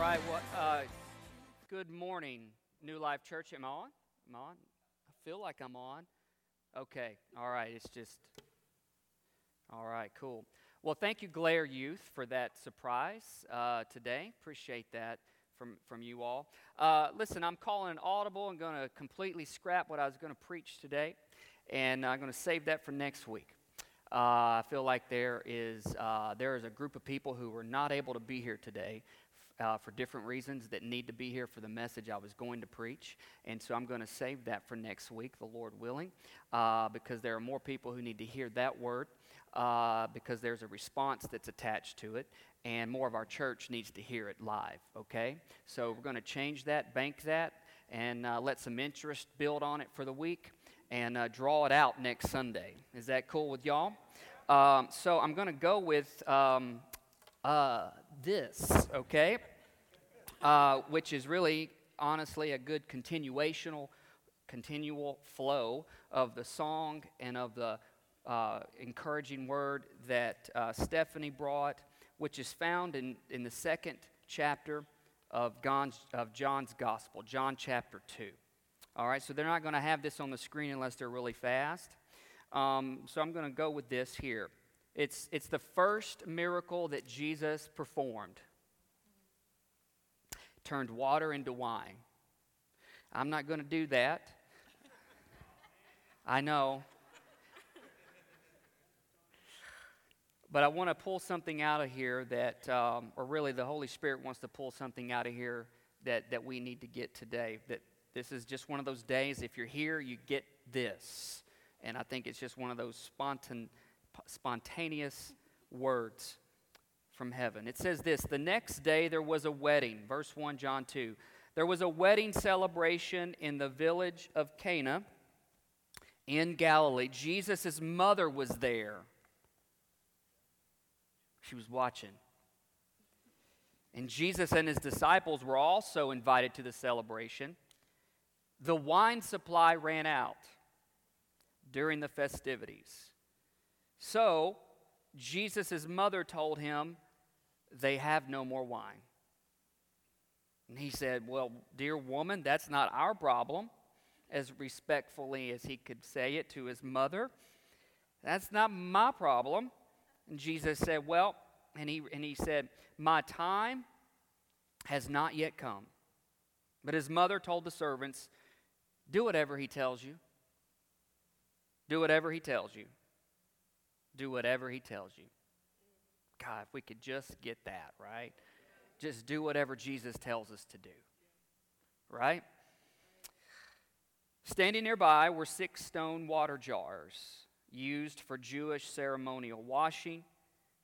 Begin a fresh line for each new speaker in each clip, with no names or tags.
right. Well, uh, good morning, New Life Church. Am I on? Am I on? I feel like I'm on. Okay. All right. It's just. All right. Cool. Well, thank you, Glare Youth, for that surprise uh, today. Appreciate that from from you all. Uh, listen, I'm calling an audible. I'm going to completely scrap what I was going to preach today, and I'm going to save that for next week. Uh, I feel like there is, uh, there is a group of people who were not able to be here today uh, for different reasons that need to be here for the message I was going to preach. And so I'm going to save that for next week, the Lord willing, uh, because there are more people who need to hear that word uh, because there's a response that's attached to it. And more of our church needs to hear it live, okay? So we're going to change that, bank that, and uh, let some interest build on it for the week and uh, draw it out next Sunday. Is that cool with y'all? Um, so I'm going to go with um, uh, this, okay? Uh, which is really, honestly, a good continuational, continual flow of the song and of the uh, encouraging word that uh, Stephanie brought, which is found in, in the second chapter of, John's, of John's Gospel, John chapter 2. All right, so they're not going to have this on the screen unless they're really fast. Um, so I'm going to go with this here. It's, it's the first miracle that Jesus performed. Turned water into wine. I'm not going to do that. I know. But I want to pull something out of here that, um, or really the Holy Spirit wants to pull something out of here that, that we need to get today. That this is just one of those days, if you're here, you get this. And I think it's just one of those spontan, spontaneous words from heaven. It says this The next day there was a wedding, verse 1, John 2. There was a wedding celebration in the village of Cana in Galilee. Jesus' mother was there. She was watching. And Jesus and his disciples were also invited to the celebration. The wine supply ran out during the festivities. So, Jesus' mother told him, They have no more wine. And he said, Well, dear woman, that's not our problem, as respectfully as he could say it to his mother. That's not my problem. And Jesus said, Well, and he, and he said, My time has not yet come. But his mother told the servants, do whatever he tells you. Do whatever he tells you. Do whatever he tells you. God, if we could just get that, right? Just do whatever Jesus tells us to do. Right? Standing nearby were six stone water jars used for Jewish ceremonial washing,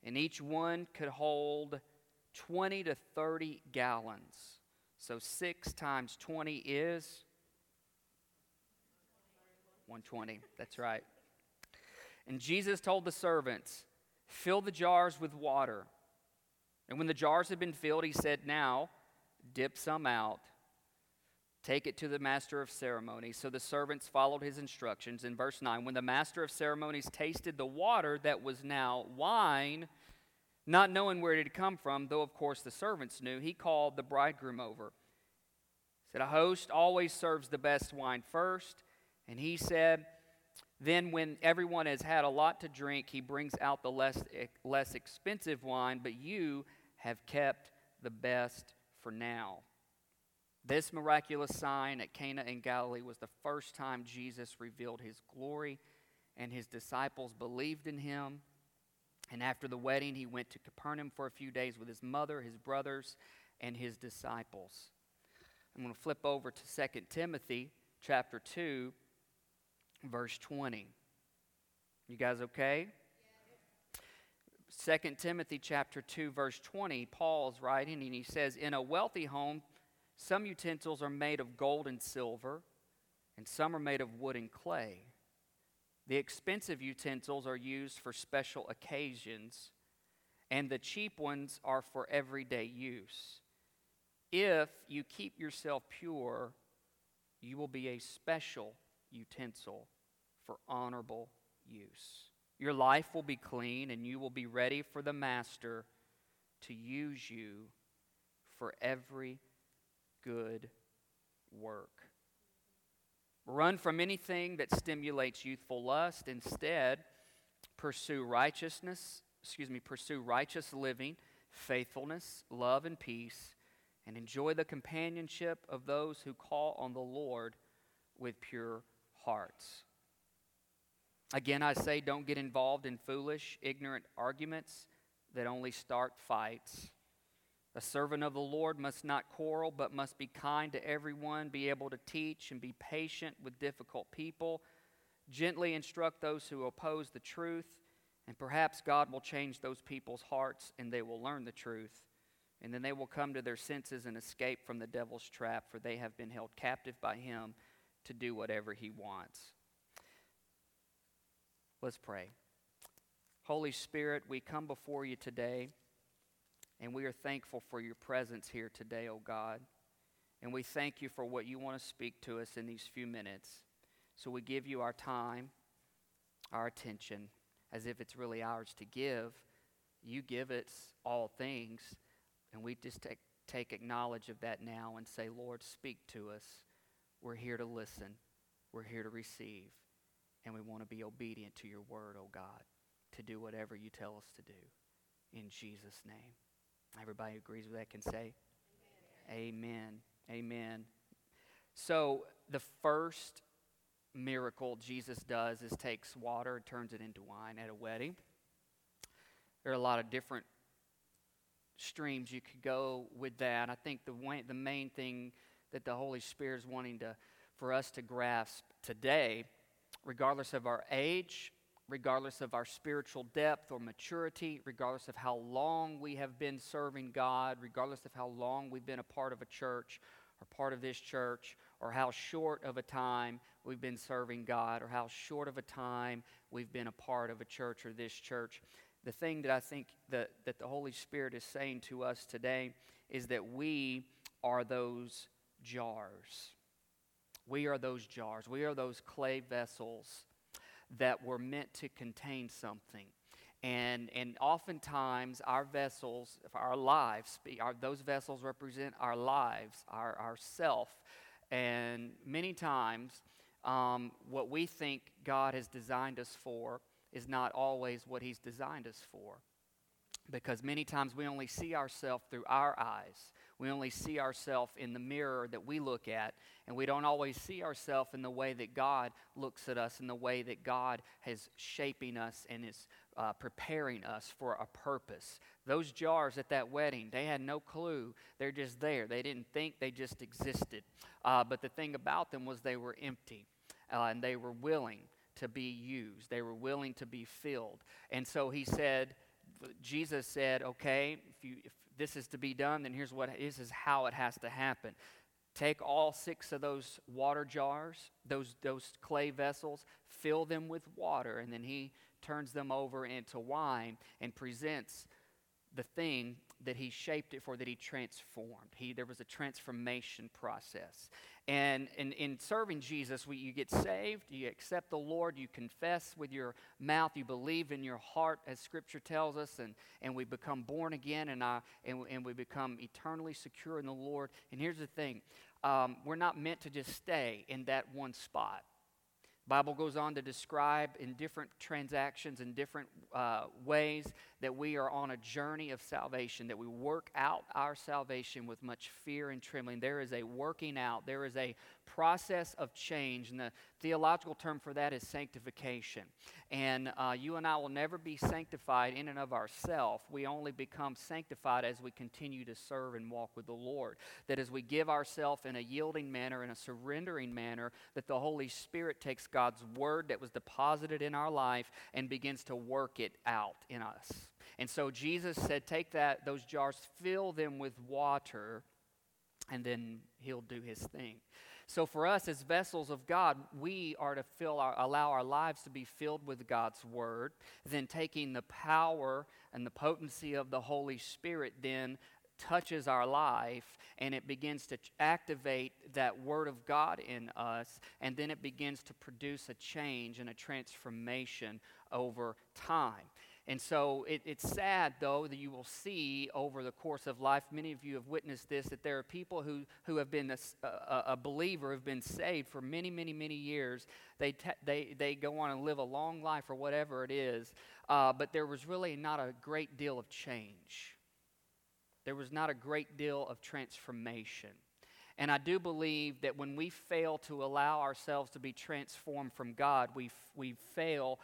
and each one could hold 20 to 30 gallons. So 6 times 20 is 120. That's right. And Jesus told the servants, Fill the jars with water. And when the jars had been filled, he said, Now dip some out. Take it to the master of ceremonies. So the servants followed his instructions. In verse 9, when the master of ceremonies tasted the water that was now wine, not knowing where it had come from, though of course the servants knew, he called the bridegroom over. He said, A host always serves the best wine first and he said, Then, when everyone has had a lot to drink, he brings out the less, less expensive wine, but you have kept the best for now. This miraculous sign at Cana in Galilee was the first time Jesus revealed his glory, and his disciples believed in him. And after the wedding, he went to Capernaum for a few days with his mother, his brothers, and his disciples. I'm going to flip over to 2 Timothy chapter 2 verse 20. You guys okay? Second Timothy chapter 2 verse 20, Paul's writing and he says, "In a wealthy home, some utensils are made of gold and silver, and some are made of wood and clay. The expensive utensils are used for special occasions, and the cheap ones are for everyday use. If you keep yourself pure, you will be a special utensil for honorable use. Your life will be clean, and you will be ready for the Master to use you for every good work. Run from anything that stimulates youthful lust. Instead, pursue righteousness, excuse me, pursue righteous living, faithfulness, love, and peace, and enjoy the companionship of those who call on the Lord with pure hearts. Again, I say don't get involved in foolish, ignorant arguments that only start fights. A servant of the Lord must not quarrel, but must be kind to everyone, be able to teach, and be patient with difficult people. Gently instruct those who oppose the truth, and perhaps God will change those people's hearts and they will learn the truth. And then they will come to their senses and escape from the devil's trap, for they have been held captive by him to do whatever he wants. Let's pray. Holy Spirit, we come before you today, and we are thankful for your presence here today, O oh God. And we thank you for what you want to speak to us in these few minutes. So we give you our time, our attention, as if it's really ours to give. You give us all things, and we just take, take acknowledge of that now and say, Lord, speak to us. We're here to listen, we're here to receive, and we want to be obedient to your word, O oh God, to do whatever you tell us to do. In Jesus' name. Everybody who agrees with that can say, Amen. Amen. Amen. So, the first miracle Jesus does is takes water and turns it into wine at a wedding. There are a lot of different streams you could go with that. I think the, the main thing that the Holy Spirit is wanting to, for us to grasp today, regardless of our age, regardless of our spiritual depth or maturity, regardless of how long we have been serving God, regardless of how long we've been a part of a church or part of this church, or how short of a time we've been serving God, or how short of a time we've been a part of a church or this church. The thing that I think that, that the Holy Spirit is saying to us today is that we are those jars. We are those jars. We are those clay vessels that were meant to contain something. And, and oftentimes, our vessels, our lives, our, those vessels represent our lives, our, our self. And many times, um, what we think God has designed us for is not always what He's designed us for. Because many times we only see ourselves through our eyes. We only see ourselves in the mirror that we look at, and we don't always see ourselves in the way that God looks at us, in the way that God is shaping us and is uh, preparing us for a purpose. Those jars at that wedding, they had no clue. They're just there. They didn't think, they just existed. Uh, but the thing about them was they were empty, uh, and they were willing to be used, they were willing to be filled. And so he said, Jesus said, okay, if, you, if this is to be done, then here's what this is how it has to happen. Take all six of those water jars, those, those clay vessels, fill them with water, and then he turns them over into wine and presents the thing that he shaped it for, that he transformed. He, there was a transformation process. And in, in serving Jesus, we, you get saved, you accept the Lord, you confess with your mouth, you believe in your heart, as Scripture tells us, and, and we become born again and, I, and, and we become eternally secure in the Lord. And here's the thing um, we're not meant to just stay in that one spot. Bible goes on to describe in different transactions in different uh, ways that we are on a journey of salvation, that we work out our salvation with much fear and trembling. There is a working out, there is a process of change, and the theological term for that is sanctification. And uh, you and I will never be sanctified in and of ourselves. We only become sanctified as we continue to serve and walk with the Lord. That as we give ourselves in a yielding manner, in a surrendering manner, that the Holy Spirit takes God's word that was deposited in our life and begins to work it out in us. And so Jesus said, Take that, those jars, fill them with water, and then he'll do his thing. So, for us as vessels of God, we are to fill our, allow our lives to be filled with God's Word. Then, taking the power and the potency of the Holy Spirit, then touches our life and it begins to activate that Word of God in us. And then it begins to produce a change and a transformation over time. And so it, it's sad, though, that you will see over the course of life, many of you have witnessed this, that there are people who, who have been a, a, a believer, have been saved for many, many, many years. They, te- they, they go on and live a long life or whatever it is, uh, but there was really not a great deal of change. There was not a great deal of transformation. And I do believe that when we fail to allow ourselves to be transformed from God, we, we fail,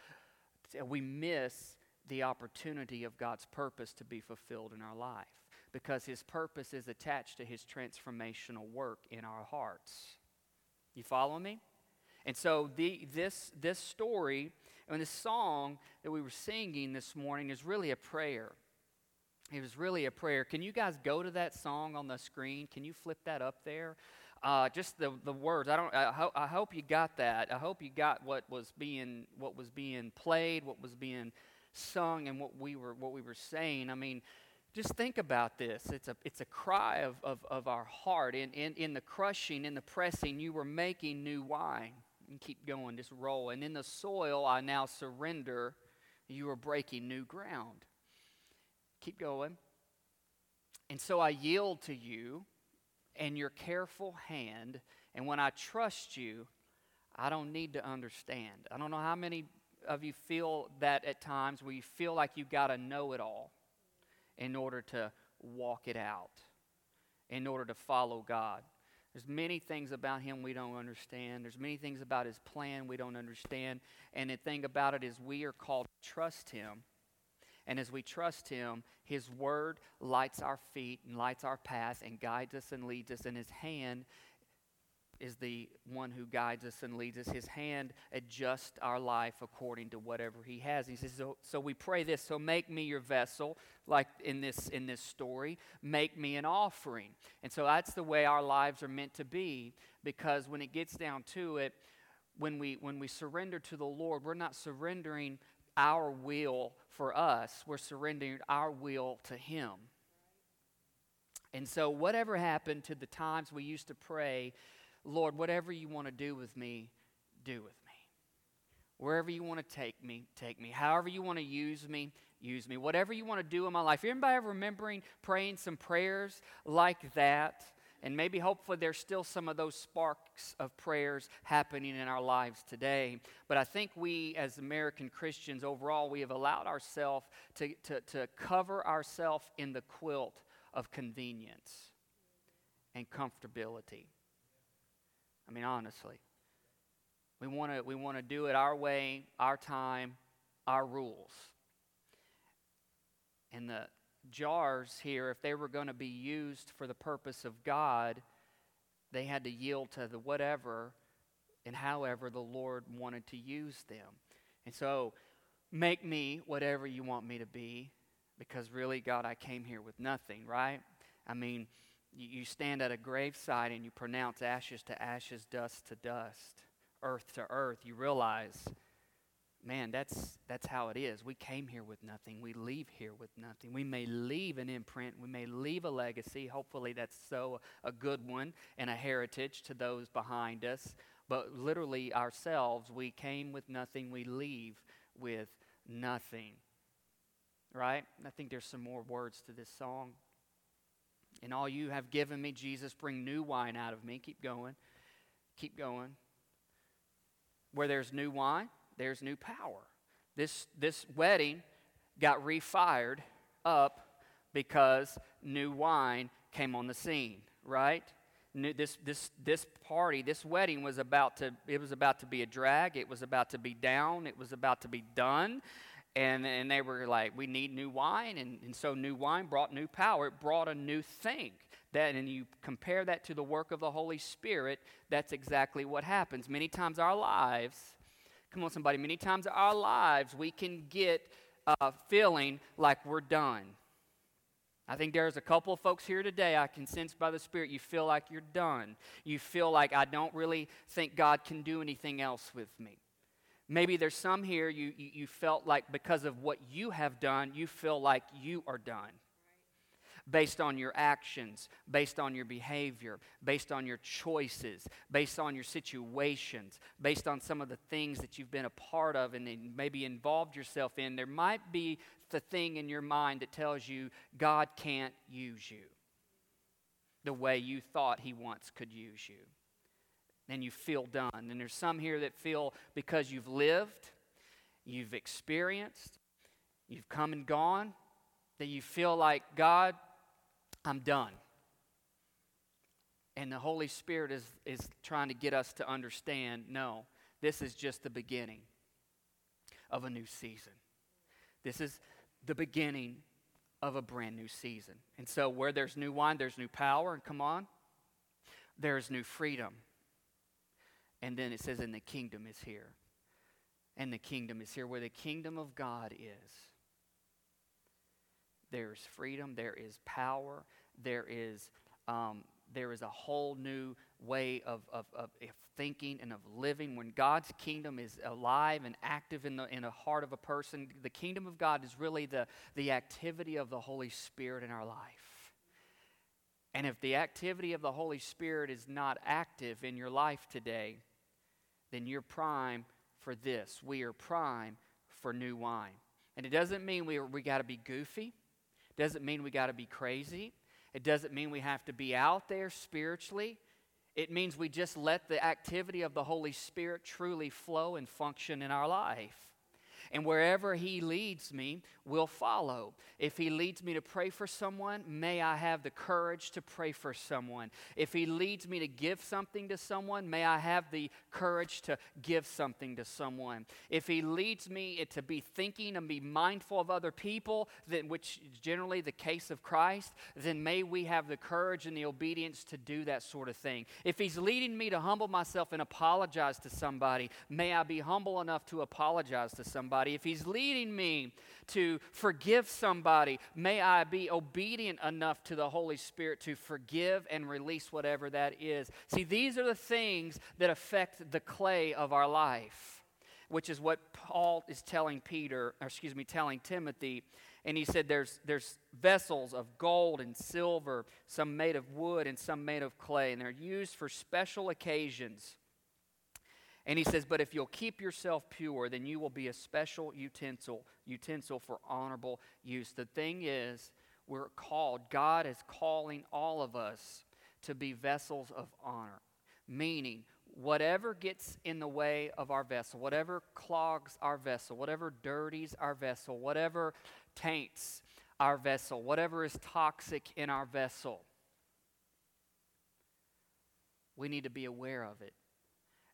we miss the opportunity of God's purpose to be fulfilled in our life because His purpose is attached to His transformational work in our hearts. You follow me? And so the, this, this story and this song that we were singing this morning is really a prayer. It was really a prayer. Can you guys go to that song on the screen? Can you flip that up there? Uh, just the, the words. I don't. I, ho- I hope you got that. I hope you got what was being what was being played, what was being sung and what we were what we were saying. I mean, just think about this. It's a it's a cry of, of, of our heart. In, in in the crushing, in the pressing, you were making new wine. And keep going, just roll. And in the soil I now surrender. You are breaking new ground. Keep going. And so I yield to you and your careful hand. And when I trust you, I don't need to understand. I don't know how many of you feel that at times where you feel like you've got to know it all in order to walk it out, in order to follow God. There's many things about him we don't understand. There's many things about his plan we don't understand. And the thing about it is we are called to trust him. And as we trust him, his word lights our feet and lights our path and guides us and leads us. And his hand is the one who guides us and leads us. His hand adjusts our life according to whatever He has. He says, so, so we pray this. So make me your vessel, like in this in this story. Make me an offering. And so that's the way our lives are meant to be. Because when it gets down to it, when we when we surrender to the Lord, we're not surrendering our will for us. We're surrendering our will to Him. And so, whatever happened to the times we used to pray Lord, whatever you want to do with me, do with me. Wherever you want to take me, take me. However you want to use me, use me. Whatever you want to do in my life. Anybody remembering praying some prayers like that? And maybe hopefully there's still some of those sparks of prayers happening in our lives today. But I think we, as American Christians overall, we have allowed ourselves to, to, to cover ourselves in the quilt of convenience and comfortability. I mean, honestly. We want to we want to do it our way, our time, our rules. And the jars here, if they were going to be used for the purpose of God, they had to yield to the whatever and however the Lord wanted to use them. And so, make me whatever you want me to be, because really, God, I came here with nothing, right? I mean, you stand at a graveside and you pronounce ashes to ashes, dust to dust, earth to earth. You realize, man, that's, that's how it is. We came here with nothing. We leave here with nothing. We may leave an imprint. We may leave a legacy. Hopefully, that's so a good one and a heritage to those behind us. But literally, ourselves, we came with nothing. We leave with nothing. Right? I think there's some more words to this song. And all you have given me, Jesus, bring new wine out of me. Keep going. Keep going. Where there's new wine, there's new power. This, this wedding got refired up because new wine came on the scene, right? New, this, this, this party, this wedding was about to, it was about to be a drag. It was about to be down. It was about to be done. And, and they were like, we need new wine. And, and so new wine brought new power. It brought a new thing. That, and you compare that to the work of the Holy Spirit, that's exactly what happens. Many times our lives, come on, somebody, many times our lives we can get uh, feeling like we're done. I think there's a couple of folks here today I can sense by the Spirit you feel like you're done. You feel like I don't really think God can do anything else with me. Maybe there's some here you, you, you, felt like because of what you have done, you feel like you are done. based on your actions, based on your behavior, based on your choices, based on your situations, based on some of the things that you've been a part of and maybe involved yourself in, there might be the thing in your mind that tells you God can't use you the way you thought He once could use you. And you feel done. And there's some here that feel because you've lived, you've experienced, you've come and gone, that you feel like, God, I'm done. And the Holy Spirit is, is trying to get us to understand no, this is just the beginning of a new season. This is the beginning of a brand new season. And so, where there's new wine, there's new power. And come on, there's new freedom. And then it says, and the kingdom is here. And the kingdom is here. Where the kingdom of God is, there's freedom, there is power, there is, um, there is a whole new way of, of, of, thinking and of living. When God's kingdom is alive and active in the, in the heart of a person, the kingdom of God is really the, the activity of the Holy Spirit in our life. And if the activity of the Holy Spirit is not active in your life today, then you're prime for this. We are prime for new wine. And it doesn't mean we, we got to be goofy. It doesn't mean we got to be crazy. It doesn't mean we have to be out there spiritually. It means we just let the activity of the Holy Spirit truly flow and function in our life. And wherever He leads me, we'll follow. If He leads me to pray for someone, may I have the courage to pray for someone. If He leads me to give something to someone, may I have the courage to give something to someone. If He leads me eh, to be thinking and be mindful of other people, then, which is generally the case of Christ, then may we have the courage and the obedience to do that sort of thing. If He's leading me to humble myself and apologize to somebody, may I be humble enough to apologize to somebody somebody, if He's leading me to forgive somebody, may I be obedient enough to the Holy Spirit to forgive and release whatever that is. See, these are the things that affect the clay of our life, which is what Paul is telling Peter, or excuse me, telling Timothy. And he said there's, there's vessels of gold and silver, some made of wood and some made of clay, and they're used for special occasions. And he says, But if you'll keep yourself pure, then you will be a special utensil, utensil for honorable use. The thing is, we're called, God is calling all of us to be vessels of honor. Meaning, whatever gets in the way of our vessel, whatever clogs our vessel, whatever dirties our vessel, whatever taints our vessel, whatever is toxic in our vessel, we need to be aware of it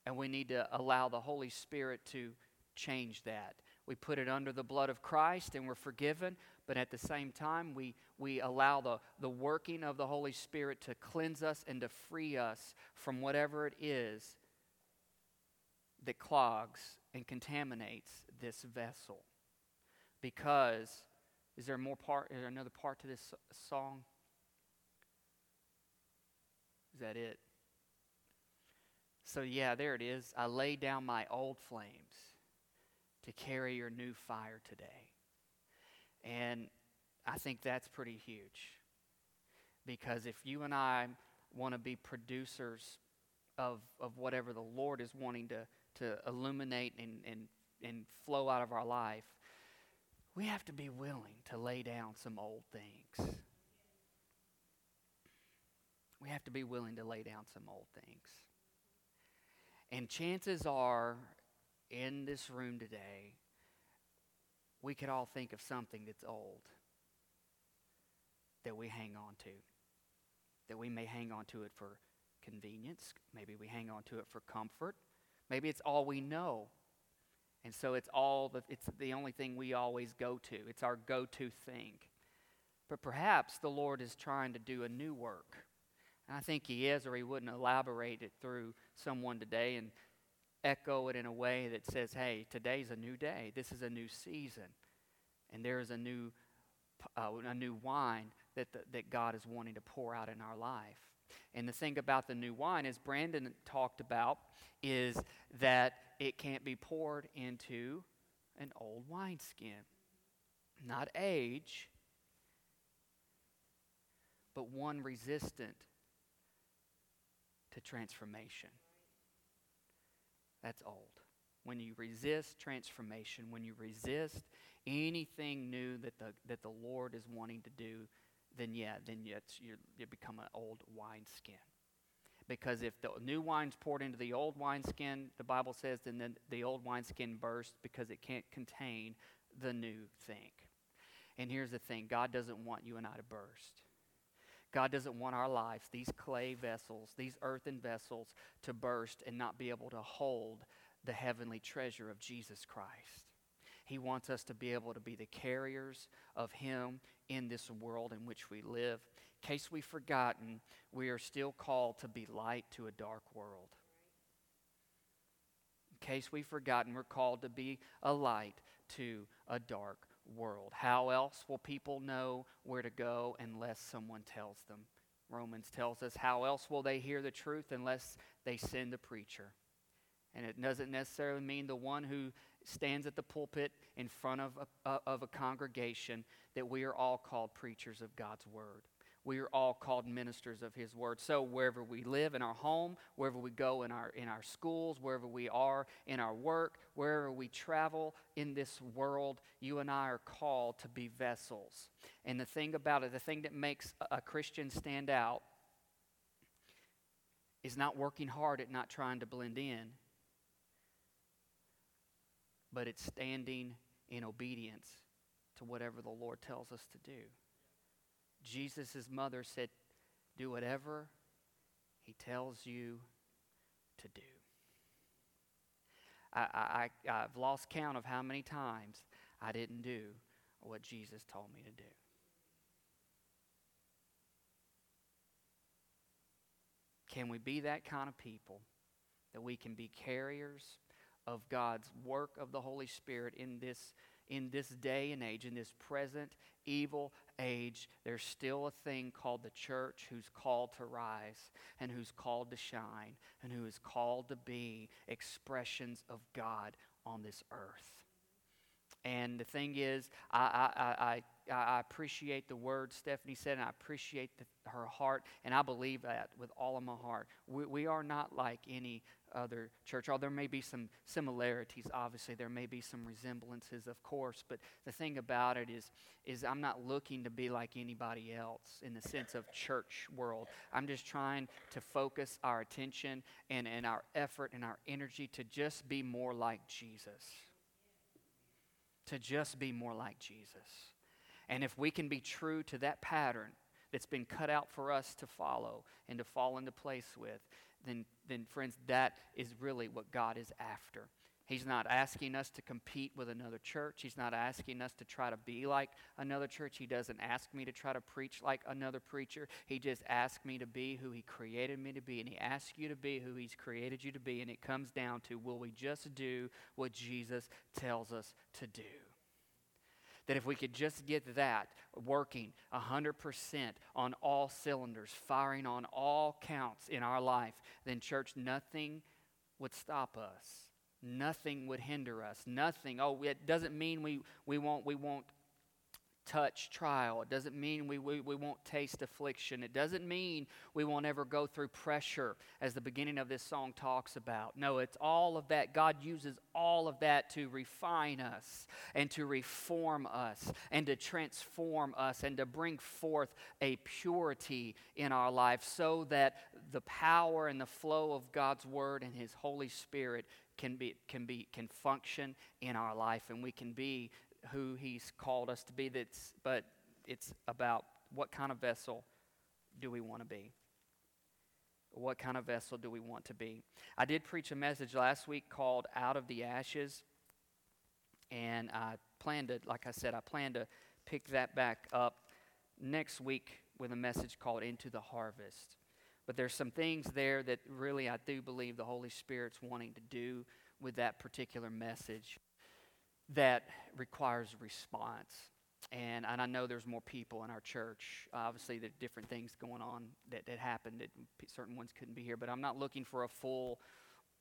and we need to allow the Holy Spirit to change that. We put it under the blood of Christ and we're forgiven, but at the same time, we, we allow the, the working of the Holy Spirit to cleanse us and to free us from whatever it is that clogs and contaminates this vessel. Because, is there more part, is there another part to this song? Is that it? So, yeah, there it is. I lay down my old flames to carry your new fire today. And I think that's pretty huge. Because if you and I want to be producers of, of whatever the Lord is wanting to, to illuminate and, and, and flow out of our life, we have to be willing to lay down some old things. We have to be willing to lay down some old things. And chances are, in this room today, we could all think of something that's old that we hang on to. That we may hang on to it for convenience. Maybe we hang on to it for comfort. Maybe it's all we know. And so it's all the, it's the only thing we always go to. It's our go-to thing. But perhaps the Lord is trying to do a new work and I think he is, or he wouldn't elaborate it through someone today and echo it in a way that says, hey, today's a new day. This is a new season. And there is a new, uh, a new wine that, the, that God is wanting to pour out in our life. And the thing about the new wine, as Brandon talked about, is that it can't be poured into an old wineskin. Not age, but one resistant to transformation. That's old. When you resist transformation, when you resist anything new that the, that the Lord is wanting to do, then yeah, then you you become an old wineskin. Because if the new wine's poured into the old wineskin, the Bible says, then the, the old wineskin bursts because it can't contain the new thing. And here's the thing God doesn't want you and I to burst. God doesn't want our lives, these clay vessels, these earthen vessels, to burst and not be able to hold the heavenly treasure of Jesus Christ. He wants us to be able to be the carriers of Him in this world in which we live. In case we've forgotten, we are still called to be light to a dark world. In case we've forgotten, we're called to be a light to a dark world. How else will people know where to go unless someone tells them? Romans tells us, how else will they hear the truth unless they send a preacher? And it doesn't necessarily mean the one who stands at the pulpit in front of a, of a congregation that we are all called preachers of God's word we are all called ministers of his word. So wherever we live in our home wherever we go in our in our schools wherever we are in our work wherever we travel in this world you and i are called to be vessels. And the thing about it the thing that makes a christian stand out is not working hard at not trying to blend in but it's standing in obedience to whatever the lord tells us to do Jesus' mother said, Do whatever he tells you to do. I, I, I've lost count of how many times I didn't do what Jesus told me to do. Can we be that kind of people that we can be carriers of God's work of the Holy Spirit in this in this day and age, in this present evil age, there's still a thing called the church who's called to rise and who's called to shine and who is called to be expressions of God on this earth. And the thing is, I, I, I, I appreciate the words Stephanie said, and I appreciate the, her heart, and I believe that with all of my heart. We, we are not like any other church. Or there may be some similarities, obviously. There may be some resemblances, of course. But the thing about it is, is I'm not looking to be like anybody else in the sense of church world. I'm just trying to focus our attention and, and our effort and our energy to just be more like Jesus. To just be more like Jesus. And if we can be true to that pattern that's been cut out for us to follow and to fall into place with, then, then friends, that is really what God is after. He's not asking us to compete with another church. He's not asking us to try to be like another church. He doesn't ask me to try to preach like another preacher. He just asks me to be who He created me to be. And He asks you to be who He's created you to be. And it comes down to will we just do what Jesus tells us to do? That if we could just get that working 100% on all cylinders, firing on all counts in our life, then, church, nothing would stop us. Nothing would hinder us. Nothing. Oh, it doesn't mean we, we, won't, we won't touch trial. It doesn't mean we, we, we won't taste affliction. It doesn't mean we won't ever go through pressure, as the beginning of this song talks about. No, it's all of that. God uses all of that to refine us and to reform us and to transform us and to bring forth a purity in our life so that the power and the flow of God's Word and His Holy Spirit can be can be can function in our life and we can be who He's called us to be. That's, but it's about what kind of vessel do we want to be? What kind of vessel do we want to be? I did preach a message last week called Out of the Ashes. And I plan to, like I said, I plan to pick that back up next week with a message called Into the Harvest. But there's some things there that really I do believe the Holy Spirit's wanting to do with that particular message that requires response. And, and I know there's more people in our church. Obviously, there are different things going on that, that happened that certain ones couldn't be here. But I'm not looking for a full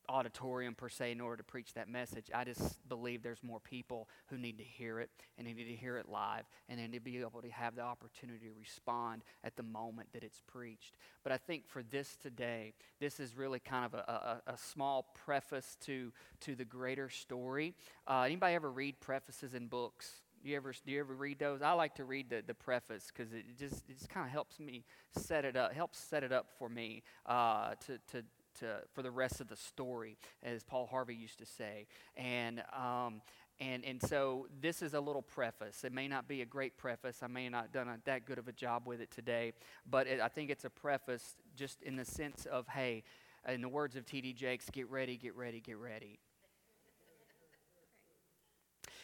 auditorium per se in order to preach that message. I just believe there's more people who need to hear it and they need to hear it live and they need to be able to have the opportunity to respond at the moment that it's preached. But I think for this today, this is really kind of a, a, a small preface to, to the greater story. Uh, anybody ever read prefaces in books? You ever do you ever read those? I like to read the, the preface because it just it just kind of helps me set it up helps set it up for me uh, to to to, for the rest of the story, as Paul Harvey used to say. And, um, and, and so this is a little preface. It may not be a great preface. I may not have done a, that good of a job with it today, but it, I think it's a preface just in the sense of, hey, in the words of T.D. Jakes, get ready, get ready, get ready.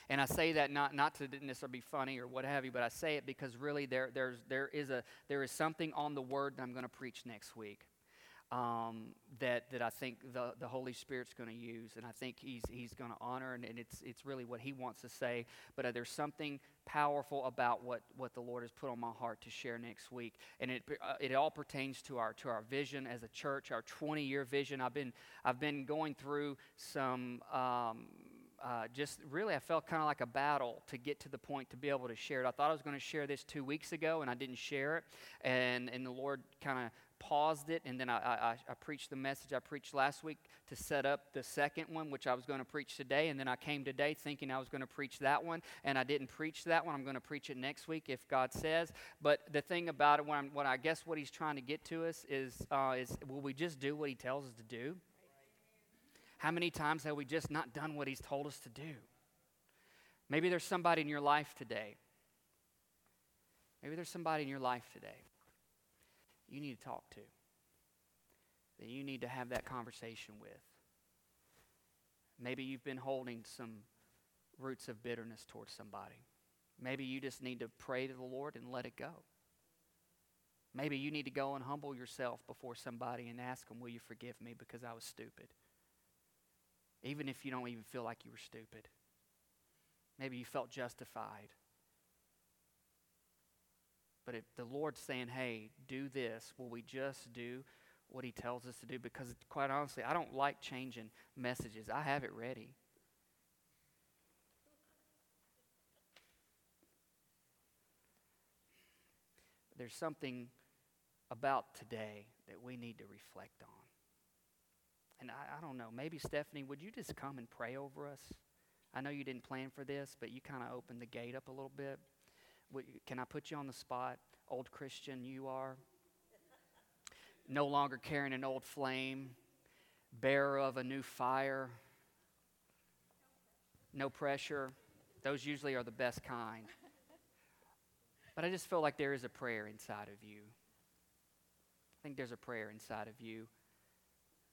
And I say that not, not to necessarily be funny or what have you, but I say it because really there, there's, there, is a, there is something on the word that I'm going to preach next week um, that, that I think the, the Holy Spirit's going to use, and I think He's, he's going to honor, and, and it's, it's really what He wants to say. But uh, there's something powerful about what, what the Lord has put on my heart to share next week, and it, uh, it all pertains to our, to our vision as a church, our 20 year vision. I've been, I've been going through some. Um, uh, just really, I felt kind of like a battle to get to the point to be able to share it. I thought I was going to share this two weeks ago, and I didn't share it. And, and the Lord kind of paused it, and then I, I, I, preached the message I preached last week to set up the second one, which I was going to preach today. And then I came today thinking I was going to preach that one, and I didn't preach that one. I'm going to preach it next week if God says. But the thing about it, what, what I guess what He's trying to get to us is, uh, is will we just do what He tells us to do? How many times have we just not done what He's told us to do? Maybe there's somebody in your life today. Maybe there's somebody in your life today you need to talk to, that you need to have that conversation with. Maybe you've been holding some roots of bitterness towards somebody. Maybe you just need to pray to the Lord and let it go. Maybe you need to go and humble yourself before somebody and ask them, Will you forgive me because I was stupid? Even if you don't even feel like you were stupid. Maybe you felt justified. But if the Lord's saying, hey, do this, will we just do what He tells us to do? Because, quite honestly, I don't like changing messages, I have it ready. There's something about today that we need to reflect on. And I, I, don't know, maybe Stephanie, would you just come and pray over us? I know you didn't plan for this, but you kind of opened the gate up a little bit. Can I put you on the spot? Old Christian, you are. No longer carrying an old flame, bearer of a new fire. No pressure. Those usually are the best kind. But I just feel like there is a prayer inside of you. I think there's a prayer inside of you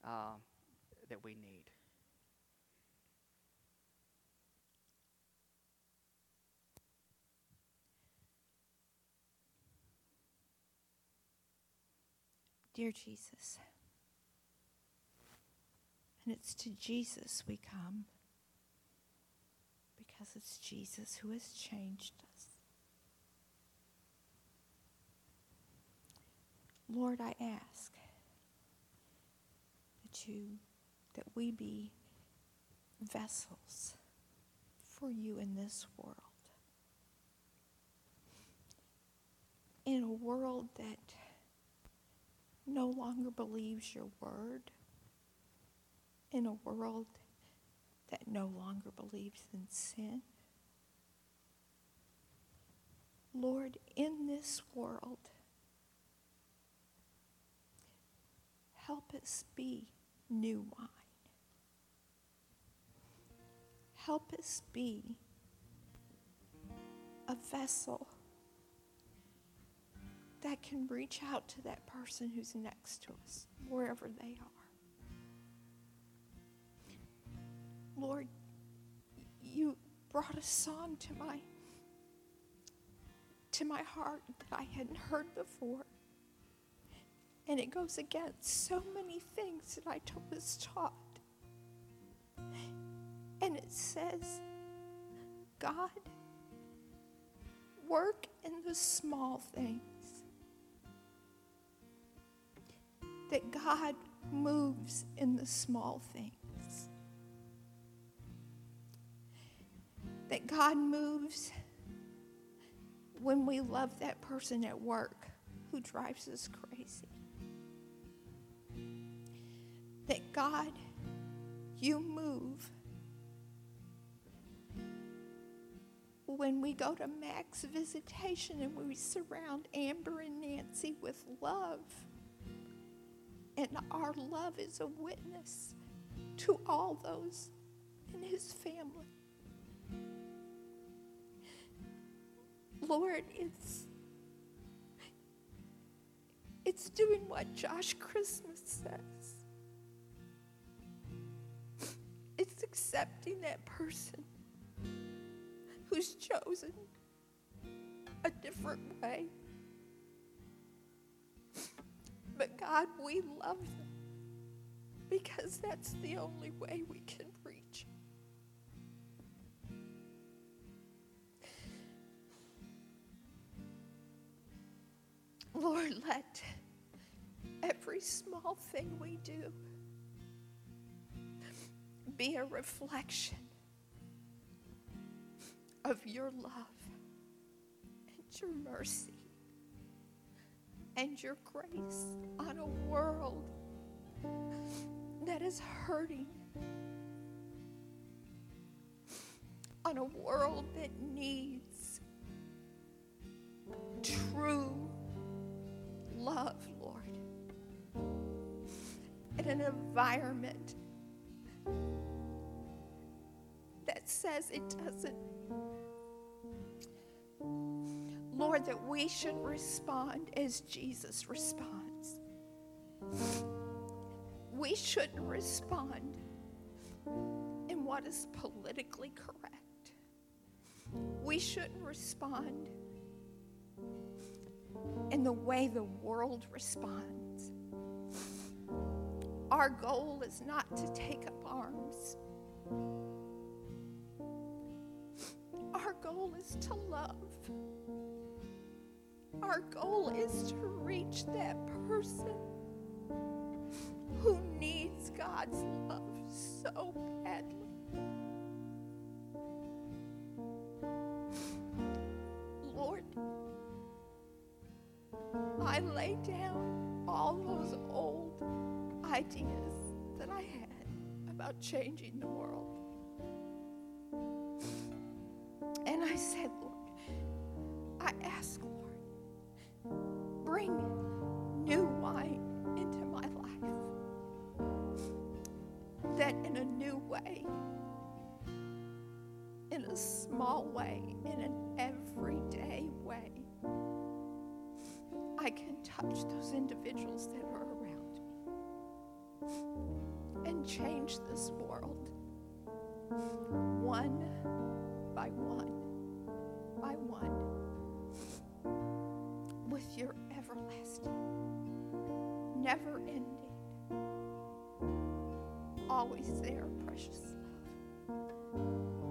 uh, that we need.
Dear Jesus, and it's to Jesus we come because it's Jesus who has changed us. Lord, I ask that you that we be vessels for you in this world. In a world that no longer believes your word, in a world that no longer believes in sin. Lord, in this world, help us be new wine. Help us be a vessel that can reach out to that person who's next to us, wherever they are. Lord, you brought a song to my to my heart that I hadn't heard before. And it goes against so many things that I was taught. And it says, God, work in the small things. that God moves in the small things, that God moves when we love that person at work who drives us crazy. That God, you move when we go to Max visitation and we surround Amber and Nancy with love. And our love is a witness to all those in his family. Lord, it's it's doing what Josh Christmas says. It's accepting that person who's chosen a different way. God, we love them because that's the only way we can reach. Lord, let every small thing we do be a reflection of your love and your mercy and your grace on a world that is hurting, on a world that needs true love, Lord, in an environment that says it doesn't. Lord, that we should respond as Jesus responds. We shouldn't respond in what is politically correct. We shouldn't respond in the way the world responds. Our goal is not to take up arms. Our goal is to love. Our goal is to reach that person who needs God's love so badly. Lord, I lay down all those old ideas that I had about changing the world. And I said, Lord, I ask, Lord, bring new wine into my life. That in a new way, in a small way, in an everyday way, I can touch those individuals that are around me and change this world one by one by one with your everlasting, never ending, always there, precious love.